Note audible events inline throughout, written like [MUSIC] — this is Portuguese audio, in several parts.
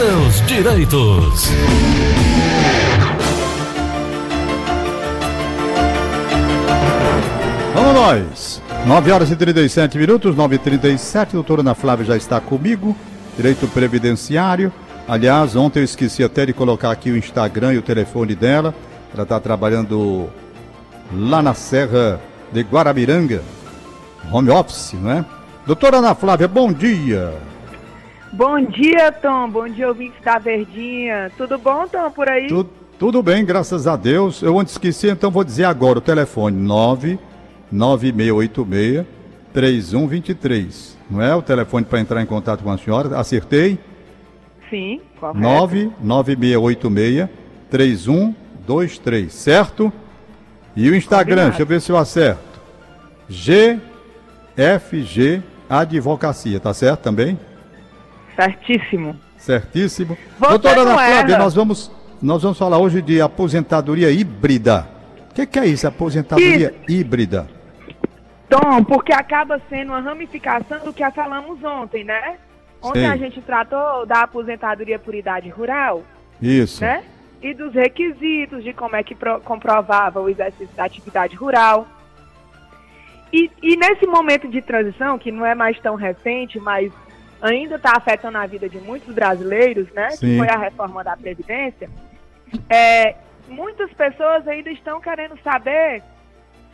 seus direitos. Vamos nós. 9 horas e 37 minutos, 9 e 37 Doutora Ana Flávia já está comigo. Direito previdenciário. Aliás, ontem eu esqueci até de colocar aqui o Instagram e o telefone dela. Ela está trabalhando lá na Serra de Guarabiranga. Home office, não é? Doutora Ana Flávia, bom dia. Bom dia, Tom. Bom dia, ouvintes da Verdinha. Tudo bom, Tom, por aí? Tudo, tudo bem, graças a Deus. Eu ontem esqueci, então vou dizer agora o telefone 99686 3123. Não é o telefone para entrar em contato com a senhora? Acertei? Sim, correto. 99686 3123, certo? E o Instagram, Combinado. deixa eu ver se eu acerto. GFG Advocacia, tá certo também? Certíssimo. Certíssimo. Você Doutora Ana Flávia, nós vamos, nós vamos falar hoje de aposentadoria híbrida. O que, que, é isso, aposentadoria isso. híbrida? Tom, porque acaba sendo uma ramificação do que falamos ontem, né? Ontem Sim. a gente tratou da aposentadoria por idade rural. Isso. Né? E dos requisitos de como é que comprovava o exercício da atividade rural. E, e nesse momento de transição, que não é mais tão recente, mas ainda está afetando a vida de muitos brasileiros, né? Sim. Que foi a reforma da Previdência. É, muitas pessoas ainda estão querendo saber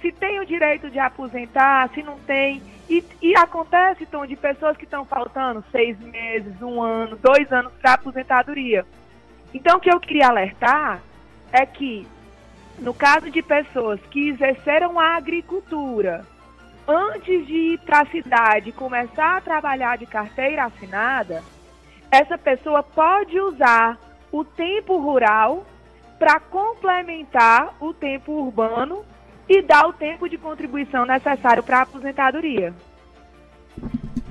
se tem o direito de aposentar, se não tem. E, e acontece, Tom, de pessoas que estão faltando seis meses, um ano, dois anos para aposentadoria. Então, o que eu queria alertar é que, no caso de pessoas que exerceram a agricultura, antes de ir para a cidade e começar a trabalhar de carteira assinada, essa pessoa pode usar o tempo rural para complementar o tempo urbano e dar o tempo de contribuição necessário para a aposentadoria.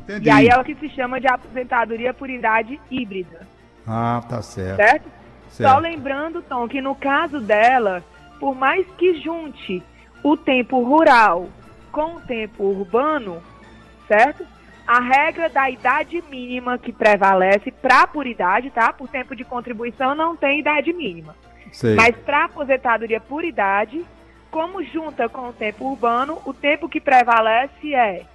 Entendi. E aí é o que se chama de aposentadoria por idade híbrida. Ah, tá certo. Certo? certo. Só lembrando, Tom, que no caso dela, por mais que junte o tempo rural com o tempo urbano, certo? A regra da idade mínima que prevalece para por idade, tá? Por tempo de contribuição não tem idade mínima. Sei. Mas para aposentadoria por idade, como junta com o tempo urbano, o tempo que prevalece é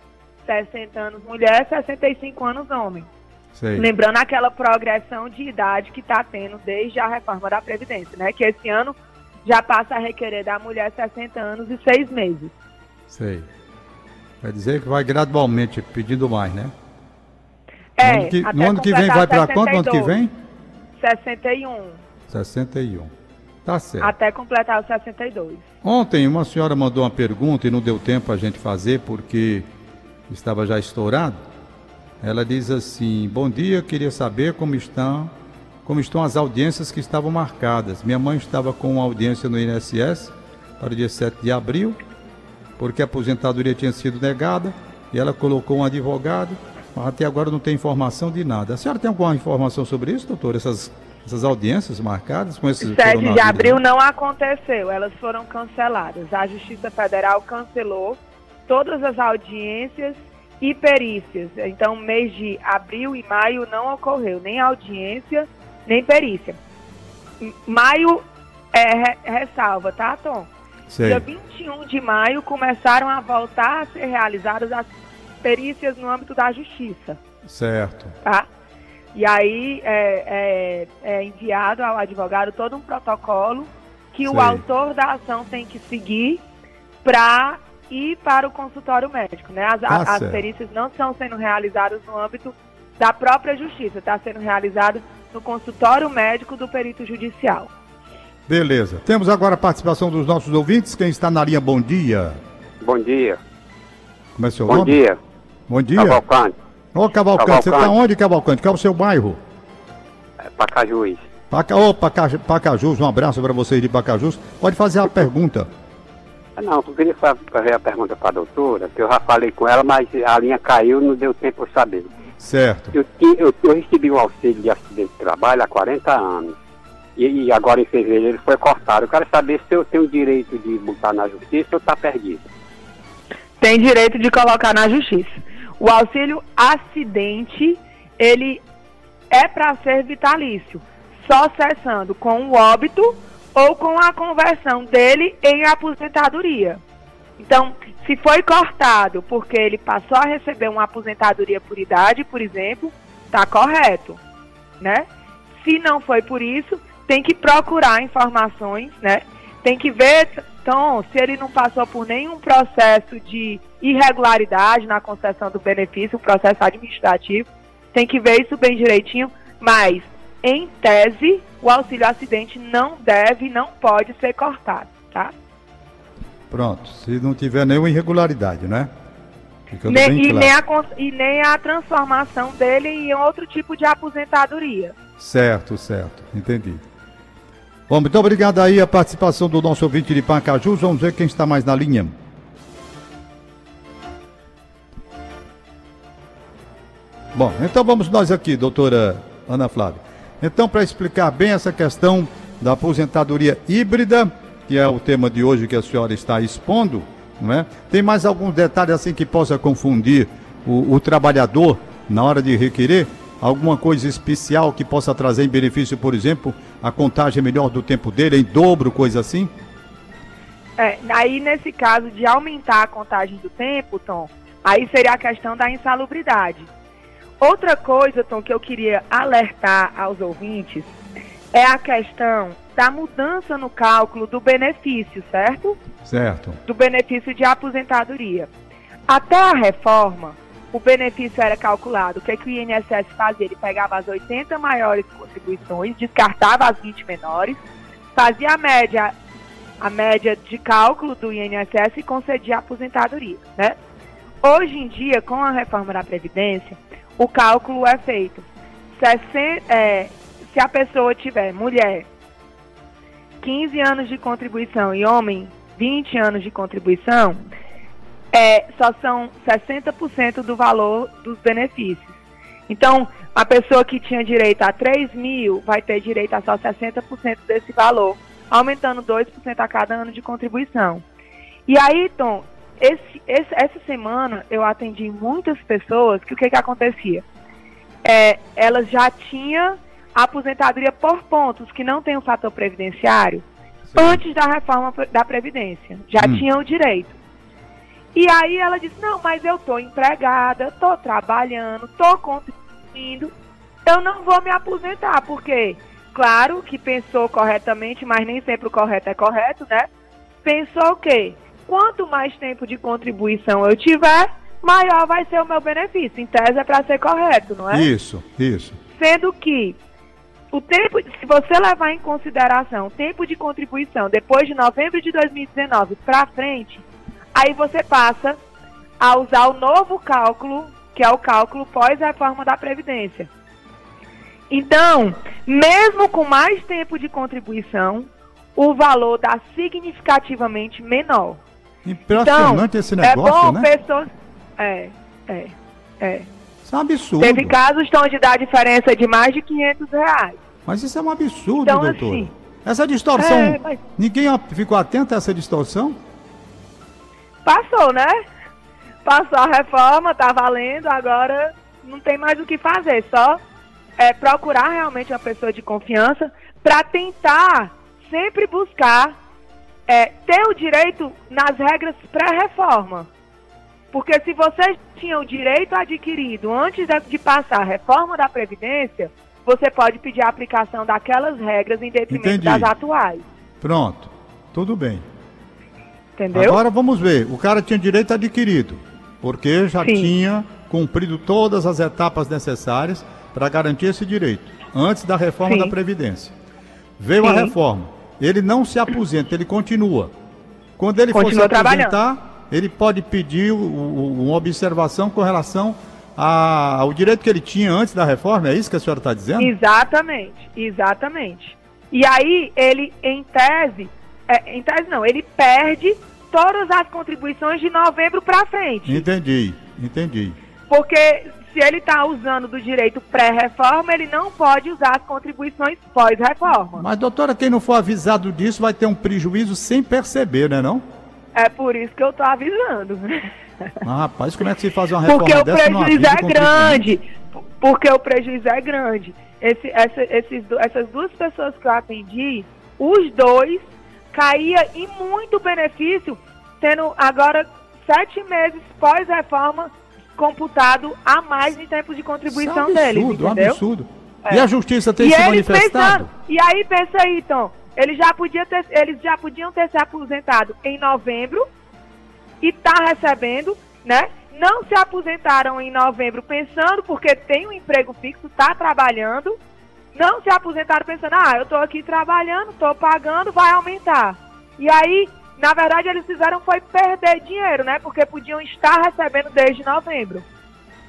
60 anos mulher, 65 anos homem. Sei. Lembrando aquela progressão de idade que está tendo desde a reforma da Previdência, né? Que esse ano já passa a requerer da mulher 60 anos e 6 meses. Sei. Vai dizer que vai gradualmente pedindo mais, né? É, no ano que, no ano que vem vai para quanto? No ano que vem? 61. 61. Tá certo. Até completar os 62. Ontem uma senhora mandou uma pergunta e não deu tempo a gente fazer porque estava já estourado. Ela diz assim: Bom dia, queria saber como estão, como estão as audiências que estavam marcadas. Minha mãe estava com uma audiência no INSS para o dia 7 de abril porque a aposentadoria tinha sido negada e ela colocou um advogado, mas até agora não tem informação de nada. A senhora tem alguma informação sobre isso, doutor? Essas, essas audiências marcadas com esse 7 de abril não aconteceu, elas foram canceladas. A Justiça Federal cancelou todas as audiências e perícias. Então, mês de abril e maio não ocorreu nem audiência, nem perícia. Maio é ressalva, tá, Tom? Sei. Dia 21 de maio começaram a voltar a ser realizadas as perícias no âmbito da justiça. Certo. Tá? E aí é, é, é enviado ao advogado todo um protocolo que Sei. o autor da ação tem que seguir para ir para o consultório médico. Né? As, tá as perícias não estão sendo realizadas no âmbito da própria justiça, está sendo realizado no consultório médico do perito judicial. Beleza. Temos agora a participação dos nossos ouvintes. Quem está na linha, bom dia. Bom dia. Como é seu bom nome? Bom dia. Bom dia. Cavalcante. Ô, Cavalcante, Cavalcante. você está onde, Cavalcante? Qual é o seu bairro? É, Pacajus. Paca... Ô, Pacajus, um abraço para vocês de Pacajus. Pode fazer a pergunta. Ah, não, eu queria fazer a pergunta para a doutora, que eu já falei com ela, mas a linha caiu, não deu tempo de saber. Certo. Eu, eu, eu recebi um auxílio de acidente de trabalho há 40 anos e, agora em fevereiro foi cortado. Eu quero saber se eu tenho direito de botar na justiça ou está perdido. Tem direito de colocar na justiça. O auxílio acidente, ele é para ser vitalício, só cessando com o óbito ou com a conversão dele em aposentadoria. Então, se foi cortado porque ele passou a receber uma aposentadoria por idade, por exemplo, está correto, né? Se não foi por isso, tem que procurar informações, né? Tem que ver, então, se ele não passou por nenhum processo de irregularidade na concessão do benefício, um processo administrativo, tem que ver isso bem direitinho, mas, em tese, o auxílio acidente não deve, não pode ser cortado, tá? Pronto, se não tiver nenhuma irregularidade, né? Nem, bem claro. e, nem a, e nem a transformação dele em outro tipo de aposentadoria. Certo, certo, entendi. Bom, muito obrigado aí a participação do nosso ouvinte de Pacaju. Vamos ver quem está mais na linha. Bom, então vamos nós aqui, doutora Ana Flávia. Então, para explicar bem essa questão da aposentadoria híbrida, que é o tema de hoje que a senhora está expondo, não é? Tem mais alguns detalhes assim que possa confundir o, o trabalhador na hora de requerer? Alguma coisa especial que possa trazer em benefício, por exemplo, a contagem melhor do tempo dele, em dobro, coisa assim? É, aí nesse caso de aumentar a contagem do tempo, Tom, aí seria a questão da insalubridade. Outra coisa, Tom, que eu queria alertar aos ouvintes é a questão da mudança no cálculo do benefício, certo? Certo. Do benefício de aposentadoria. Até a reforma, o benefício era calculado. O que, é que o INSS fazia? Ele pegava as 80 maiores contribuições, descartava as 20 menores, fazia a média, a média de cálculo do INSS e concedia a aposentadoria, né? Hoje em dia, com a reforma da Previdência, o cálculo é feito. Se, é, se a pessoa tiver mulher 15 anos de contribuição e homem 20 anos de contribuição, é, só são 60% do valor dos benefícios. Então, a pessoa que tinha direito a 3 mil vai ter direito a só 60% desse valor, aumentando 2% a cada ano de contribuição. E aí, Tom, esse, esse, essa semana eu atendi muitas pessoas que o que, que acontecia? É, elas já tinham aposentadoria por pontos, que não tem o fator previdenciário, Sim. antes da reforma da Previdência. Já hum. tinham o direito. E aí ela disse, não, mas eu estou empregada, estou trabalhando, estou contribuindo, eu não vou me aposentar, porque, claro que pensou corretamente, mas nem sempre o correto é correto, né? Pensou o quê? quanto mais tempo de contribuição eu tiver, maior vai ser o meu benefício. Em tese é para ser correto, não é? Isso, isso. Sendo que o tempo, se você levar em consideração o tempo de contribuição depois de novembro de 2019 para frente, aí você passa a usar o novo cálculo, que é o cálculo pós-reforma da Previdência. Então, mesmo com mais tempo de contribuição, o valor dá significativamente menor. Impressionante então, esse negócio, é bom, né? Pessoas... É, é, é. Isso é um absurdo. Teve casos de dar diferença de mais de 500 reais. Mas isso é um absurdo, então, doutor. Assim, essa distorção, é, mas... ninguém ficou atento a essa distorção? Passou, né? Passou a reforma, tá valendo, agora não tem mais o que fazer, só é, procurar realmente uma pessoa de confiança para tentar sempre buscar é, ter o direito nas regras pré-reforma. Porque se você tinha o direito adquirido antes de passar a reforma da Previdência, você pode pedir a aplicação daquelas regras em detrimento Entendi. das atuais. Pronto, tudo bem. Entendeu? Agora vamos ver, o cara tinha direito adquirido, porque já Sim. tinha cumprido todas as etapas necessárias para garantir esse direito, antes da reforma Sim. da Previdência. Veio Sim. a reforma ele não se aposenta, ele continua. Quando ele continua for se aposentar, ele pode pedir uma observação com relação ao direito que ele tinha antes da reforma, é isso que a senhora está dizendo? Exatamente, exatamente. E aí ele, em tese, é, em tese não, ele perde todas as contribuições de novembro para frente. Entendi, entendi. Porque se ele está usando do direito pré-reforma, ele não pode usar as contribuições pós-reforma. Mas, doutora, quem não for avisado disso vai ter um prejuízo sem perceber, né não? É por isso que eu estou avisando. [LAUGHS] Ah, rapaz, como é que se faz uma reforma Porque o dessa prejuízo é grande. Porque o prejuízo é grande. Esse, essa- esses, essas duas pessoas que eu atendi, os dois caía em muito benefício, tendo agora sete meses pós-reforma computado a mais em tempo de contribuição Isso é um deles, absurdo, um entendeu? absurdo. É. E a justiça tem e se manifestado? pensando, e aí pensa aí, Tom, eles já, podia ter, eles já podiam ter se aposentado em novembro e tá recebendo, né? Não se aposentaram em novembro pensando, porque tem um emprego fixo, tá trabalhando. Não se aposentaram pensando, ah, eu tô aqui trabalhando, tô pagando, vai aumentar. E aí, na verdade, eles fizeram foi perder dinheiro, né? Porque podiam estar recebendo desde novembro.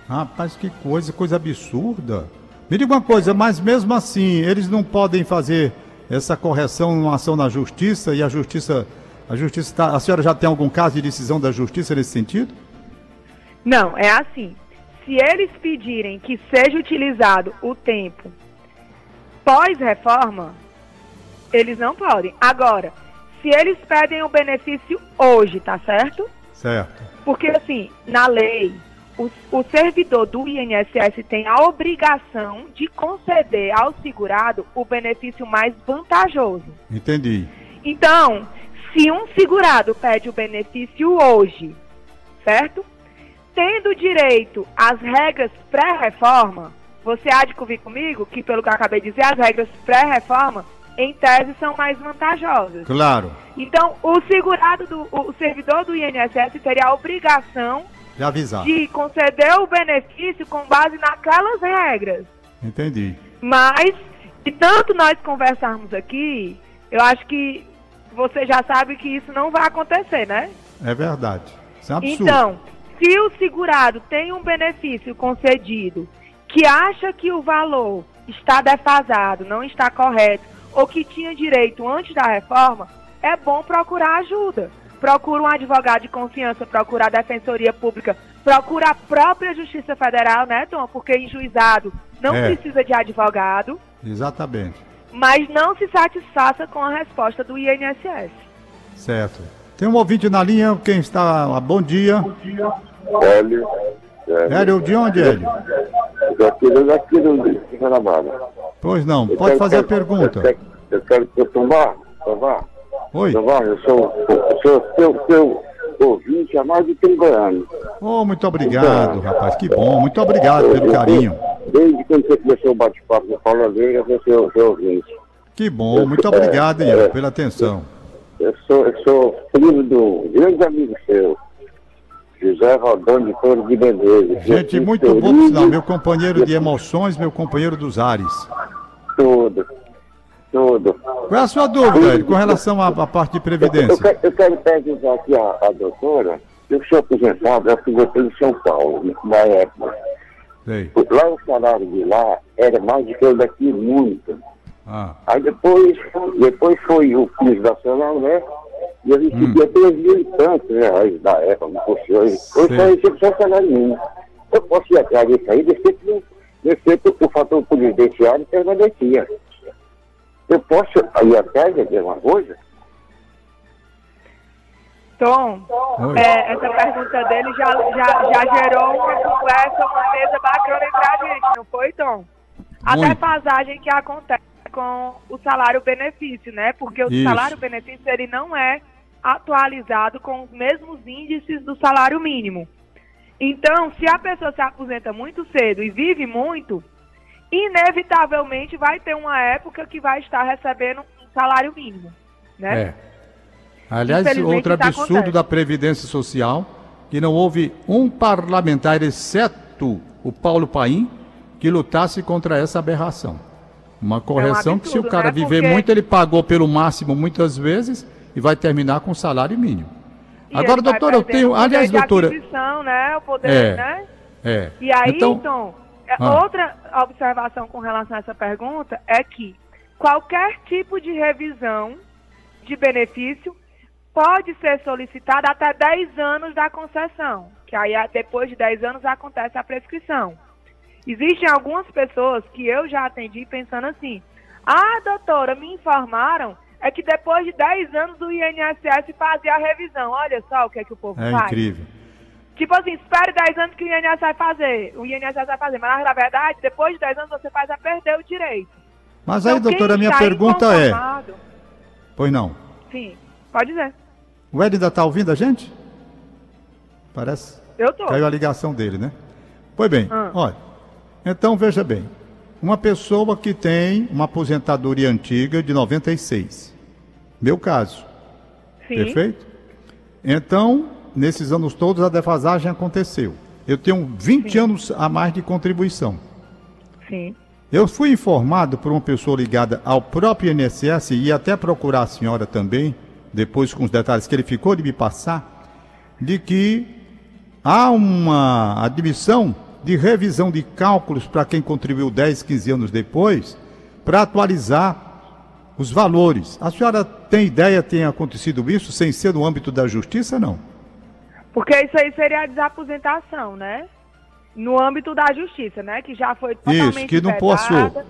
Rapaz, que coisa, coisa absurda. Me diga uma coisa, mas mesmo assim, eles não podem fazer essa correção numa ação na justiça e a justiça. A justiça tá, A senhora já tem algum caso de decisão da justiça nesse sentido? Não, é assim. Se eles pedirem que seja utilizado o tempo pós-reforma, eles não podem. Agora, se eles pedem o benefício hoje, tá certo? Certo. Porque, assim, na lei, o, o servidor do INSS tem a obrigação de conceder ao segurado o benefício mais vantajoso. Entendi. Então, se um segurado pede o benefício hoje, certo? Tendo direito às regras pré-reforma, você há de convir comigo que, pelo que eu acabei de dizer, as regras pré-reforma, em tese, são mais vantajosas. Claro. Então, o segurado, do, o servidor do INSS teria a obrigação Já avisar. de conceder o benefício com base naquelas regras. Entendi. Mas, de tanto nós conversarmos aqui, eu acho que você já sabe que isso não vai acontecer, né? É verdade. Isso é um absurdo. Então, se o segurado tem um benefício concedido que acha que o valor está defasado, não está correto, ou que tinha direito antes da reforma, é bom procurar ajuda. Procura um advogado de confiança, procura a Defensoria Pública, procura a própria Justiça Federal, né, Tom? Porque em juizado não É. precisa de advogado, Exatamente. mas não se satisfaça com a resposta do INSS. Certo. Tem um ouvinte na linha, quem está. ah, Bom dia. Hélio. Hélio, de onde, Hélio? Daqui, daqui do Guanabara. Pois não, pode fazer a pergunta. Eu quero que eu tomar, tomar, Oi. tomar, eu sou, eu sou seu, seu ouvinte há mais de 30 anos. Oh, muito obrigado, rapaz. Que bom. Muito obrigado pelo carinho. Desde quando você começou o bate-papo com Paula Veiga, eu sou seu, ouvinte. Que bom. Muito obrigado, Ian, pela atenção. Eu sou, eu sou filho do grande amigo seu, José Rodão de Toro de Menezes. Gente, Eu muito bom, sinal. Meu companheiro de emoções, meu companheiro dos ares. Tudo, tudo. Qual é a sua dúvida, Hélio, com relação à, à parte de Eu, previdência? quero, eu quero perguntar aqui à, à doutora, eu sou aposentado, eu fui em São Paulo, na época. Sei. Lá o salário de lá era mais do que o daqui muito. Ah, Aí depois, depois foi o piso nacional, né? E eu recebia dois mil e tantos reais da época, não fosse hoje. Hoje só recebo só salário mínimo. Eu posso ir atrás disso aí, descer que o fator previdenciário permanecia. Eu posso ir atrás de alguma coisa? Tom, é, essa pergunta dele já, já, já gerou uma conversa, uma mesa bacana entre a gente, não foi, Tom? A Muito. defasagem que acontece com o salário-benefício, né? Porque o Isso. salário-benefício ele não é atualizado com os mesmos índices do salário mínimo. Então, se a pessoa se aposenta muito cedo e vive muito, inevitavelmente vai ter uma época que vai estar recebendo um salário mínimo, né? é. Aliás, outro absurdo acontece. da Previdência Social, que não houve um parlamentar, exceto o Paulo Paim, que lutasse contra essa aberração. Uma correção que se o absurdo, cara né? viver Porque- muito, ele pagou pelo máximo muitas vezes e vai terminar com salário mínimo. E Agora, doutora, eu tenho. Aliás, doutora. né? O poder, É. né? É. E aí, então, é, Ah. outra observação com relação a essa pergunta é que qualquer tipo de revisão de benefício pode ser solicitada até 10 anos da concessão, que aí a- depois de 10 anos acontece a prescrição. Existem algumas pessoas que eu já atendi pensando assim: ah, doutora, me informaram é que depois de 10 anos o INSS fazia a revisão. Olha só o que é que o povo é faz. incrível. Tipo assim, espere 10 anos que o INSS vai fazer. O INSS vai fazer. Mas na verdade, depois de 10 anos você faz a perder o direito. Mas aí, Então, quem doutora, a minha pergunta é. Pois não. Sim, pode dizer. O Ed ainda está ouvindo a gente? Parece. Eu tô. Caiu a ligação dele, né? Pois bem, Ah. olha. Então veja bem. Uma pessoa que tem uma aposentadoria antiga de 96. Meu caso. Sim. Perfeito? Então, nesses anos todos, a defasagem aconteceu. Eu tenho 20 anos a mais de contribuição. Sim. Eu fui informado por uma pessoa ligada ao próprio INSS e até procurar a senhora também, depois com os detalhes que ele ficou de me passar, de que há uma admissão de revisão de cálculos para quem contribuiu 10, 15 anos depois, para atualizar os valores. A senhora tem ideia, tem acontecido isso sem ser no âmbito da justiça, não? Porque isso aí seria a desaposentação, né? No âmbito da justiça, né? Que já foi totalmente Isso, que não vedada. passou.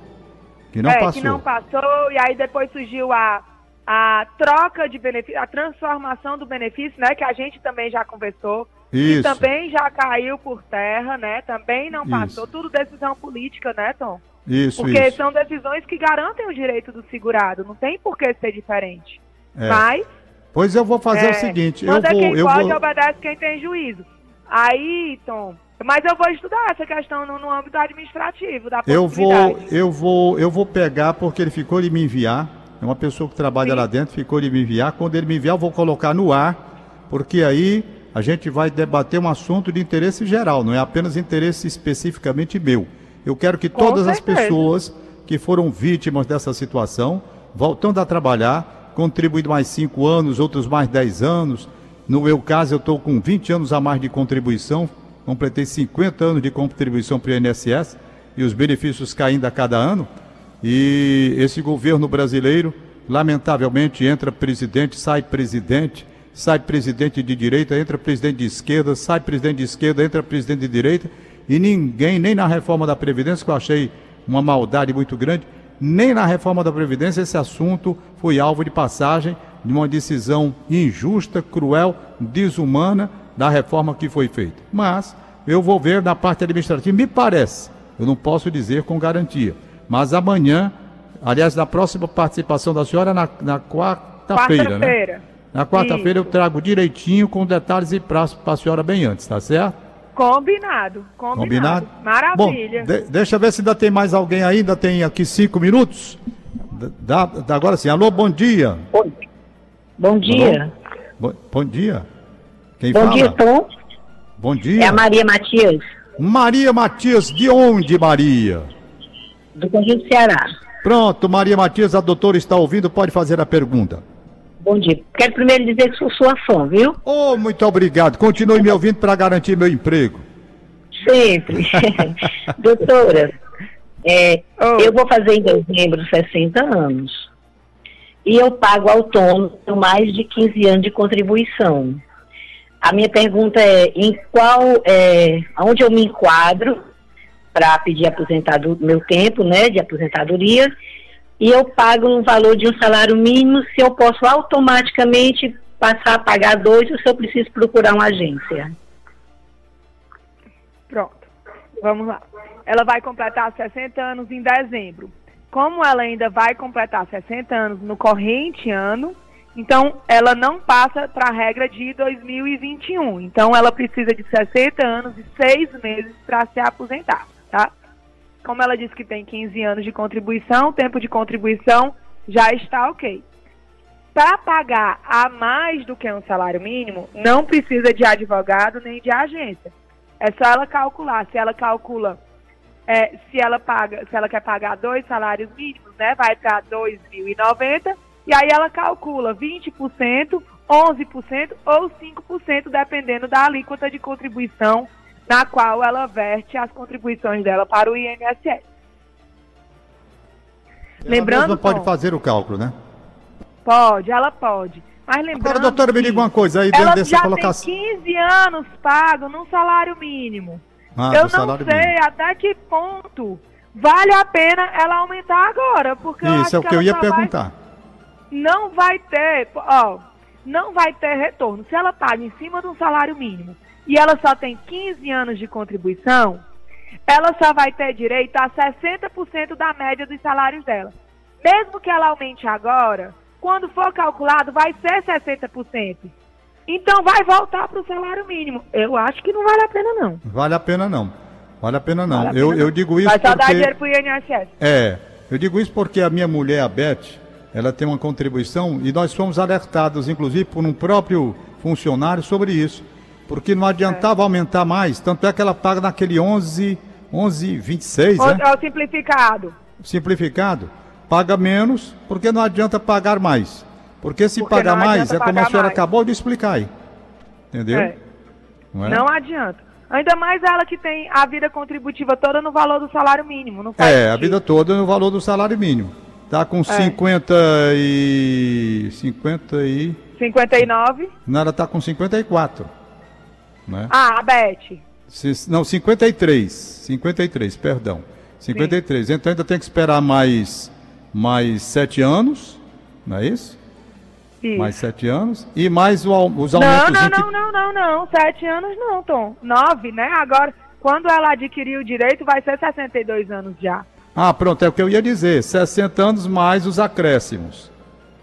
Que não é, passou. que não passou, e aí depois surgiu a, a troca de benefício, a transformação do benefício, né? Que a gente também já conversou. Isso. Que também já caiu por terra, né? Também não passou. Isso. Tudo decisão política, né, Tom? Isso, Porque isso. são decisões que garantem o direito do segurado. Não tem por que ser diferente. É. Mas Pois eu vou fazer é, o seguinte, eu vou, quem eu pode, vou, obedece quem tem juízo. Aí, Tom, mas eu vou estudar essa questão no, no âmbito administrativo da eu vou, eu vou, eu vou pegar porque ele ficou de me enviar. É uma pessoa que trabalha Sim. lá dentro, ficou de me enviar. Quando ele me enviar, eu vou colocar no ar, porque aí a gente vai debater um assunto de interesse geral, não é apenas interesse especificamente meu. Eu quero que Com todas as pessoas que foram vítimas dessa situação, voltando a trabalhar, contribuindo mais cinco anos, outros mais 10 anos. No meu caso, eu estou com 20 anos a mais de contribuição, completei 50 anos de contribuição para o INSS e os benefícios caindo a cada ano. E esse governo brasileiro, lamentavelmente, entra presidente, sai presidente, sai presidente de direita, entra presidente de esquerda, sai presidente de esquerda, entra presidente de direita, e ninguém, nem na reforma da Previdência, que eu achei uma maldade muito grande, nem na reforma da Previdência esse assunto foi alvo de passagem de uma decisão injusta, cruel, desumana da reforma que foi feita. Mas eu vou ver na parte administrativa, me parece, eu não posso dizer com garantia, mas amanhã, aliás, na próxima participação da senhora, na, na quarta-feira, né? Quarta-feira. Na quarta-feira eu trago direitinho, com detalhes e prazo para a senhora bem antes, tá certo? Combinado, combinado. Combinado? Maravilha. Bom, de- deixa eu ver se ainda tem mais alguém aí, ainda tem aqui cinco minutos. Dá, dá- agora sim, alô, bom dia. Bom dia. Bom, bom dia. Quem Bom fala? dia, Tom. Bom dia. É a Maria Matias, Maria Matias, de onde, Maria? do Conjunto Ceará. Pronto, Maria Matias, a doutora está ouvindo, pode fazer a pergunta. Bom dia. Quero primeiro dizer que sou sua fã, viu? Oh, muito obrigado. Continue me ouvindo para garantir meu emprego. Sempre. [LAUGHS] Doutora, é, Oh. eu vou fazer em dezembro 60 anos. E eu pago autônomo mais de 15 anos de contribuição. A minha pergunta é, em qual, é, onde eu me enquadro para pedir aposentado meu tempo, né, de aposentadoria, e eu pago no valor de um salário mínimo se eu posso automaticamente passar a pagar dois ou se eu preciso procurar uma agência. Pronto. Vamos lá. Ela vai completar 60 anos em dezembro. Como ela ainda vai completar 60 anos no corrente ano, então ela não passa para a regra de 2021. Então ela precisa de 60 anos e 6 meses para se aposentar, tá? Como ela disse que tem 15 anos de contribuição, o tempo de contribuição já está ok. Para pagar a mais do que um salário mínimo, não precisa de advogado nem de agência. É só ela calcular. Se ela calcula, é, se ela paga, se ela quer pagar dois salários mínimos, né, vai para 2.090 e aí ela calcula 20%, 11% ou 5%, dependendo da alíquota de contribuição na qual ela verte as contribuições dela para o INSS. Lembrando, Ela pode Tom, fazer o cálculo, né? pode, ela pode. Mas lembrando Agora, doutora, me que diga uma coisa aí dentro ela dessa já colocação. tem 15 anos pago num salário mínimo. Ah, eu não sei mínimo. até que ponto vale a pena ela aumentar agora, porque eu Isso é o que eu ela ia só vai- perguntar. não vai ter, ó, não vai ter retorno. Se ela paga em cima de um salário mínimo e ela só tem 15 anos de contribuição, ela só vai ter direito a 60% da média dos salários dela. Mesmo que ela aumente agora, quando for calculado, vai ser 60%. Então vai voltar para o salário mínimo. Eu acho que não vale a pena, não. Vale a pena não. Vale a pena não. Vale a eu, pena eu não. digo isso Vai só dar porque... dinheiro pro INSS. É, eu digo isso porque a minha mulher, a Beth, ela tem uma contribuição e nós fomos alertados, inclusive, por um próprio funcionário sobre isso. Porque não adiantava aumentar mais, tanto é que ela paga naquele 11, 11, 26, Ou- né? É o simplificado. Simplificado. Paga menos, porque não adianta pagar mais. Porque se Porque pagar mais, é como a senhora mais. acabou de explicar aí. Entendeu? É. Não é? Não adianta. Ainda mais ela que tem a vida contributiva toda no valor do salário mínimo. Não faz É, a sentido. vida toda no valor do salário mínimo. Tá com 50 e. 50 e. 59. Não, ela tá com 54. Né? Ah, a Beth. Não, 53. 53, perdão. 53. Então ainda tem que esperar mais, mais 7 anos, não é isso? Isso. Mais 7 anos. E mais o os Não, aumentos. não, não, não, não, não. Sete anos não, Tom. Nove, né? Agora, quando ela adquirir o direito, vai ser 62 anos já. Ah, pronto, é o que eu ia dizer. 60 anos mais os acréscimos.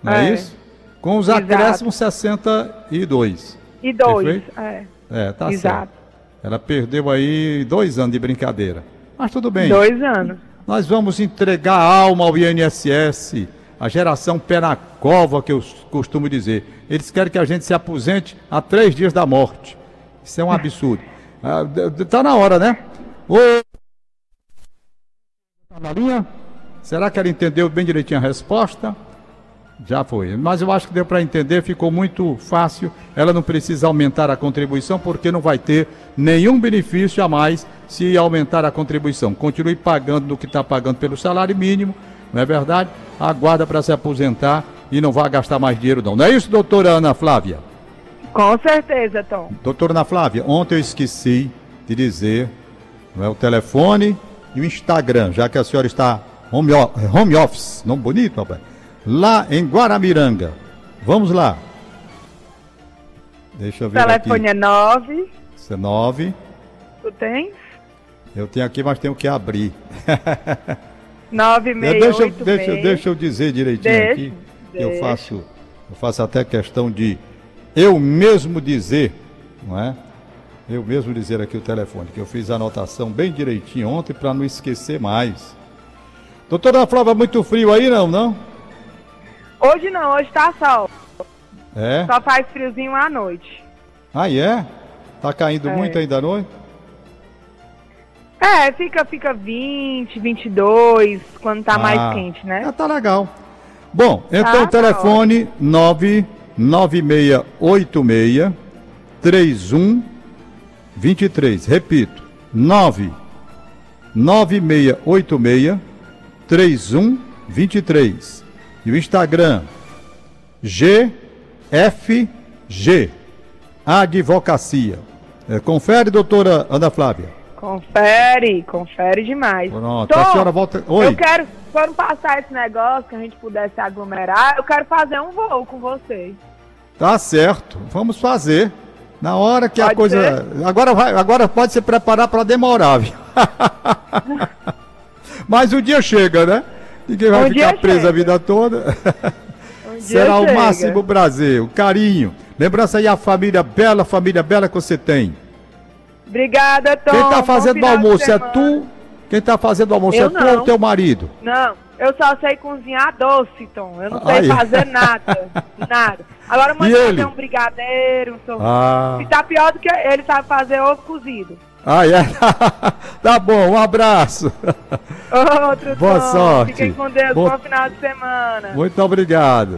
Não é, É. isso? Com os Exato. acréscimos, 62. E dois. Perfeito? É. É, tá Exato. certo. Ela perdeu aí dois anos de brincadeira. Mas tudo bem. Dois anos. Nós vamos entregar a alma ao INSS, a geração pé na cova, que eu costumo dizer. Eles querem que a gente se aposente a três dias da morte. Isso é um absurdo. [LAUGHS] Ah, d- d- tá na hora, né? Ô... Tá na linha? Será que ela entendeu bem direitinho a resposta? Já foi. Mas eu acho que deu para entender, ficou muito fácil. Ela não precisa aumentar a contribuição, porque não vai ter nenhum benefício a mais se aumentar a contribuição. Continue pagando no que está pagando pelo salário mínimo, não é verdade? Aguarda para se aposentar e não vai gastar mais dinheiro, não. Não é isso, doutora Ana Flávia? Com certeza, Tom. Doutora Ana Flávia, ontem eu esqueci de dizer não é, o telefone e o Instagram, já que a senhora está home, home office, nome bonito, rapaz. Lá em Guaramiranga. Vamos lá. Deixa eu O ver telefone aqui. é nove. 19. Tu tens? Eu tenho aqui, mas tenho que abrir. [LAUGHS] Nove, meia, deixa, eu- deixa, eu- deixa eu dizer direitinho Deixa, aqui. Eu deixa. faço, eu faço até questão de eu mesmo dizer, não é? Eu mesmo dizer aqui o telefone, que eu fiz a anotação bem direitinho ontem para não esquecer mais. Doutora Flávia, muito frio aí não, não? Hoje não, hoje tá sol. É? Só faz friozinho à noite. Aí é? Tá caindo É. muito ainda à noite? É, fica, fica 20, 22, quando tá Ah, mais quente, né? Ah, tá legal. Bom, então o tá telefone 99686 3123. Repito, 99686 3123. E o Instagram GFG Advocacia. É, confere, doutora Ana Flávia. Confere, confere demais. Pronto, a senhora volta- Oi. Eu quero, quando passar esse negócio, que a gente pudesse aglomerar, eu quero fazer um voo com vocês. Tá certo, vamos fazer. Na hora que a Pode coisa. Agora, vai, agora pode se preparar para demorar, viu? [LAUGHS] Mas o dia chega, né? Ninguém vai Um ficar dia preso a chega. vida toda. Um [LAUGHS] Será o chega. máximo prazer, o carinho. Lembrança aí a família bela, família bela que você tem. Obrigada, Tom. Quem tá Bom fazendo o almoço é tu? Quem tá fazendo o almoço Eu é tu ou não. teu marido? Não, eu só sei cozinhar doce, Tom. Eu não sei Ai. fazer nada. [LAUGHS] nada. Agora E fazer um brigadeiro, um sorvete. Ah. Se tá pior do que ele sabe fazer ovo cozido. Ah, é? [LAUGHS] tá bom, um abraço. Outro Boa Tom. sorte. Fiquem com Deus. Bom- Bom final de semana. Muito obrigado.